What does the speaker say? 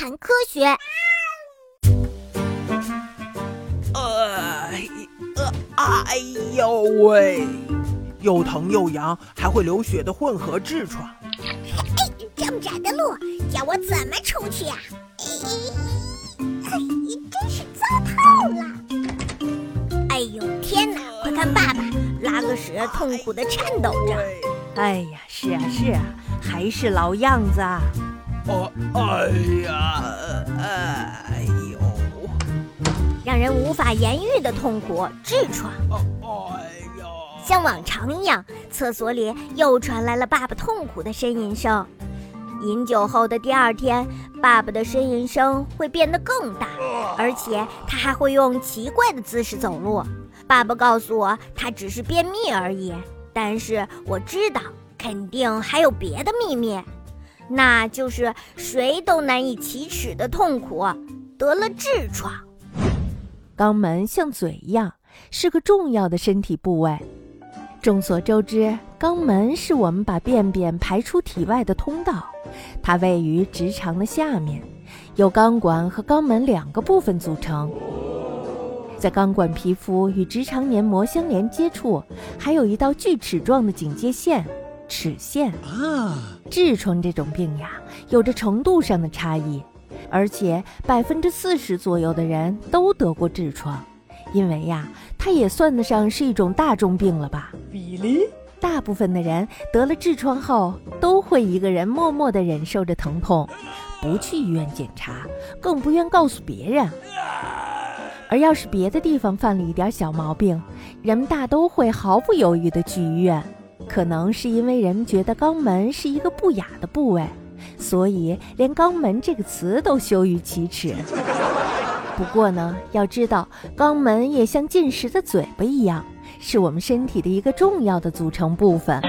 谈科学。呃，呃，哎呦喂，又疼又痒，还会流血的混合痔疮。哎，这么窄的路，叫我怎么出去呀？哎，真是糟透了！哎呦天哪，快看爸爸拉个屎，痛苦的颤抖着。哎呀，是啊是啊，还是老样子啊。哦，哎呀，哎呦，让人无法言喻的痛苦，痔疮。哎呦，像往常一样，厕所里又传来了爸爸痛苦的呻吟声。饮酒后的第二天，爸爸的呻吟声会变得更大，而且他还会用奇怪的姿势走路。爸爸告诉我，他只是便秘而已，但是我知道，肯定还有别的秘密，那就是谁都难以启齿的痛苦，得了痔疮。肛门像嘴一样，是个重要的身体部位。众所周知，肛门是我们把便便排出体外的通道，它位于直肠的下面，由肛管和肛门两个部分组成。在肛管皮肤与直肠黏膜相连接处，还有一道锯齿状的警戒线——齿线啊。痔疮这种病呀，有着程度上的差异，而且百分之四十左右的人都得过痔疮。因为呀，它也算得上是一种大众病了吧？比例？大部分的人得了痔疮后，都会一个人默默地忍受着疼痛，不去医院检查，更不愿告诉别人。而要是别的地方犯了一点小毛病，人们大都会毫不犹豫地去医院。可能是因为人们觉得肛门是一个不雅的部位，所以连“肛门”这个词都羞于启齿。不过呢，要知道，肛门也像进食的嘴巴一样，是我们身体的一个重要的组成部分。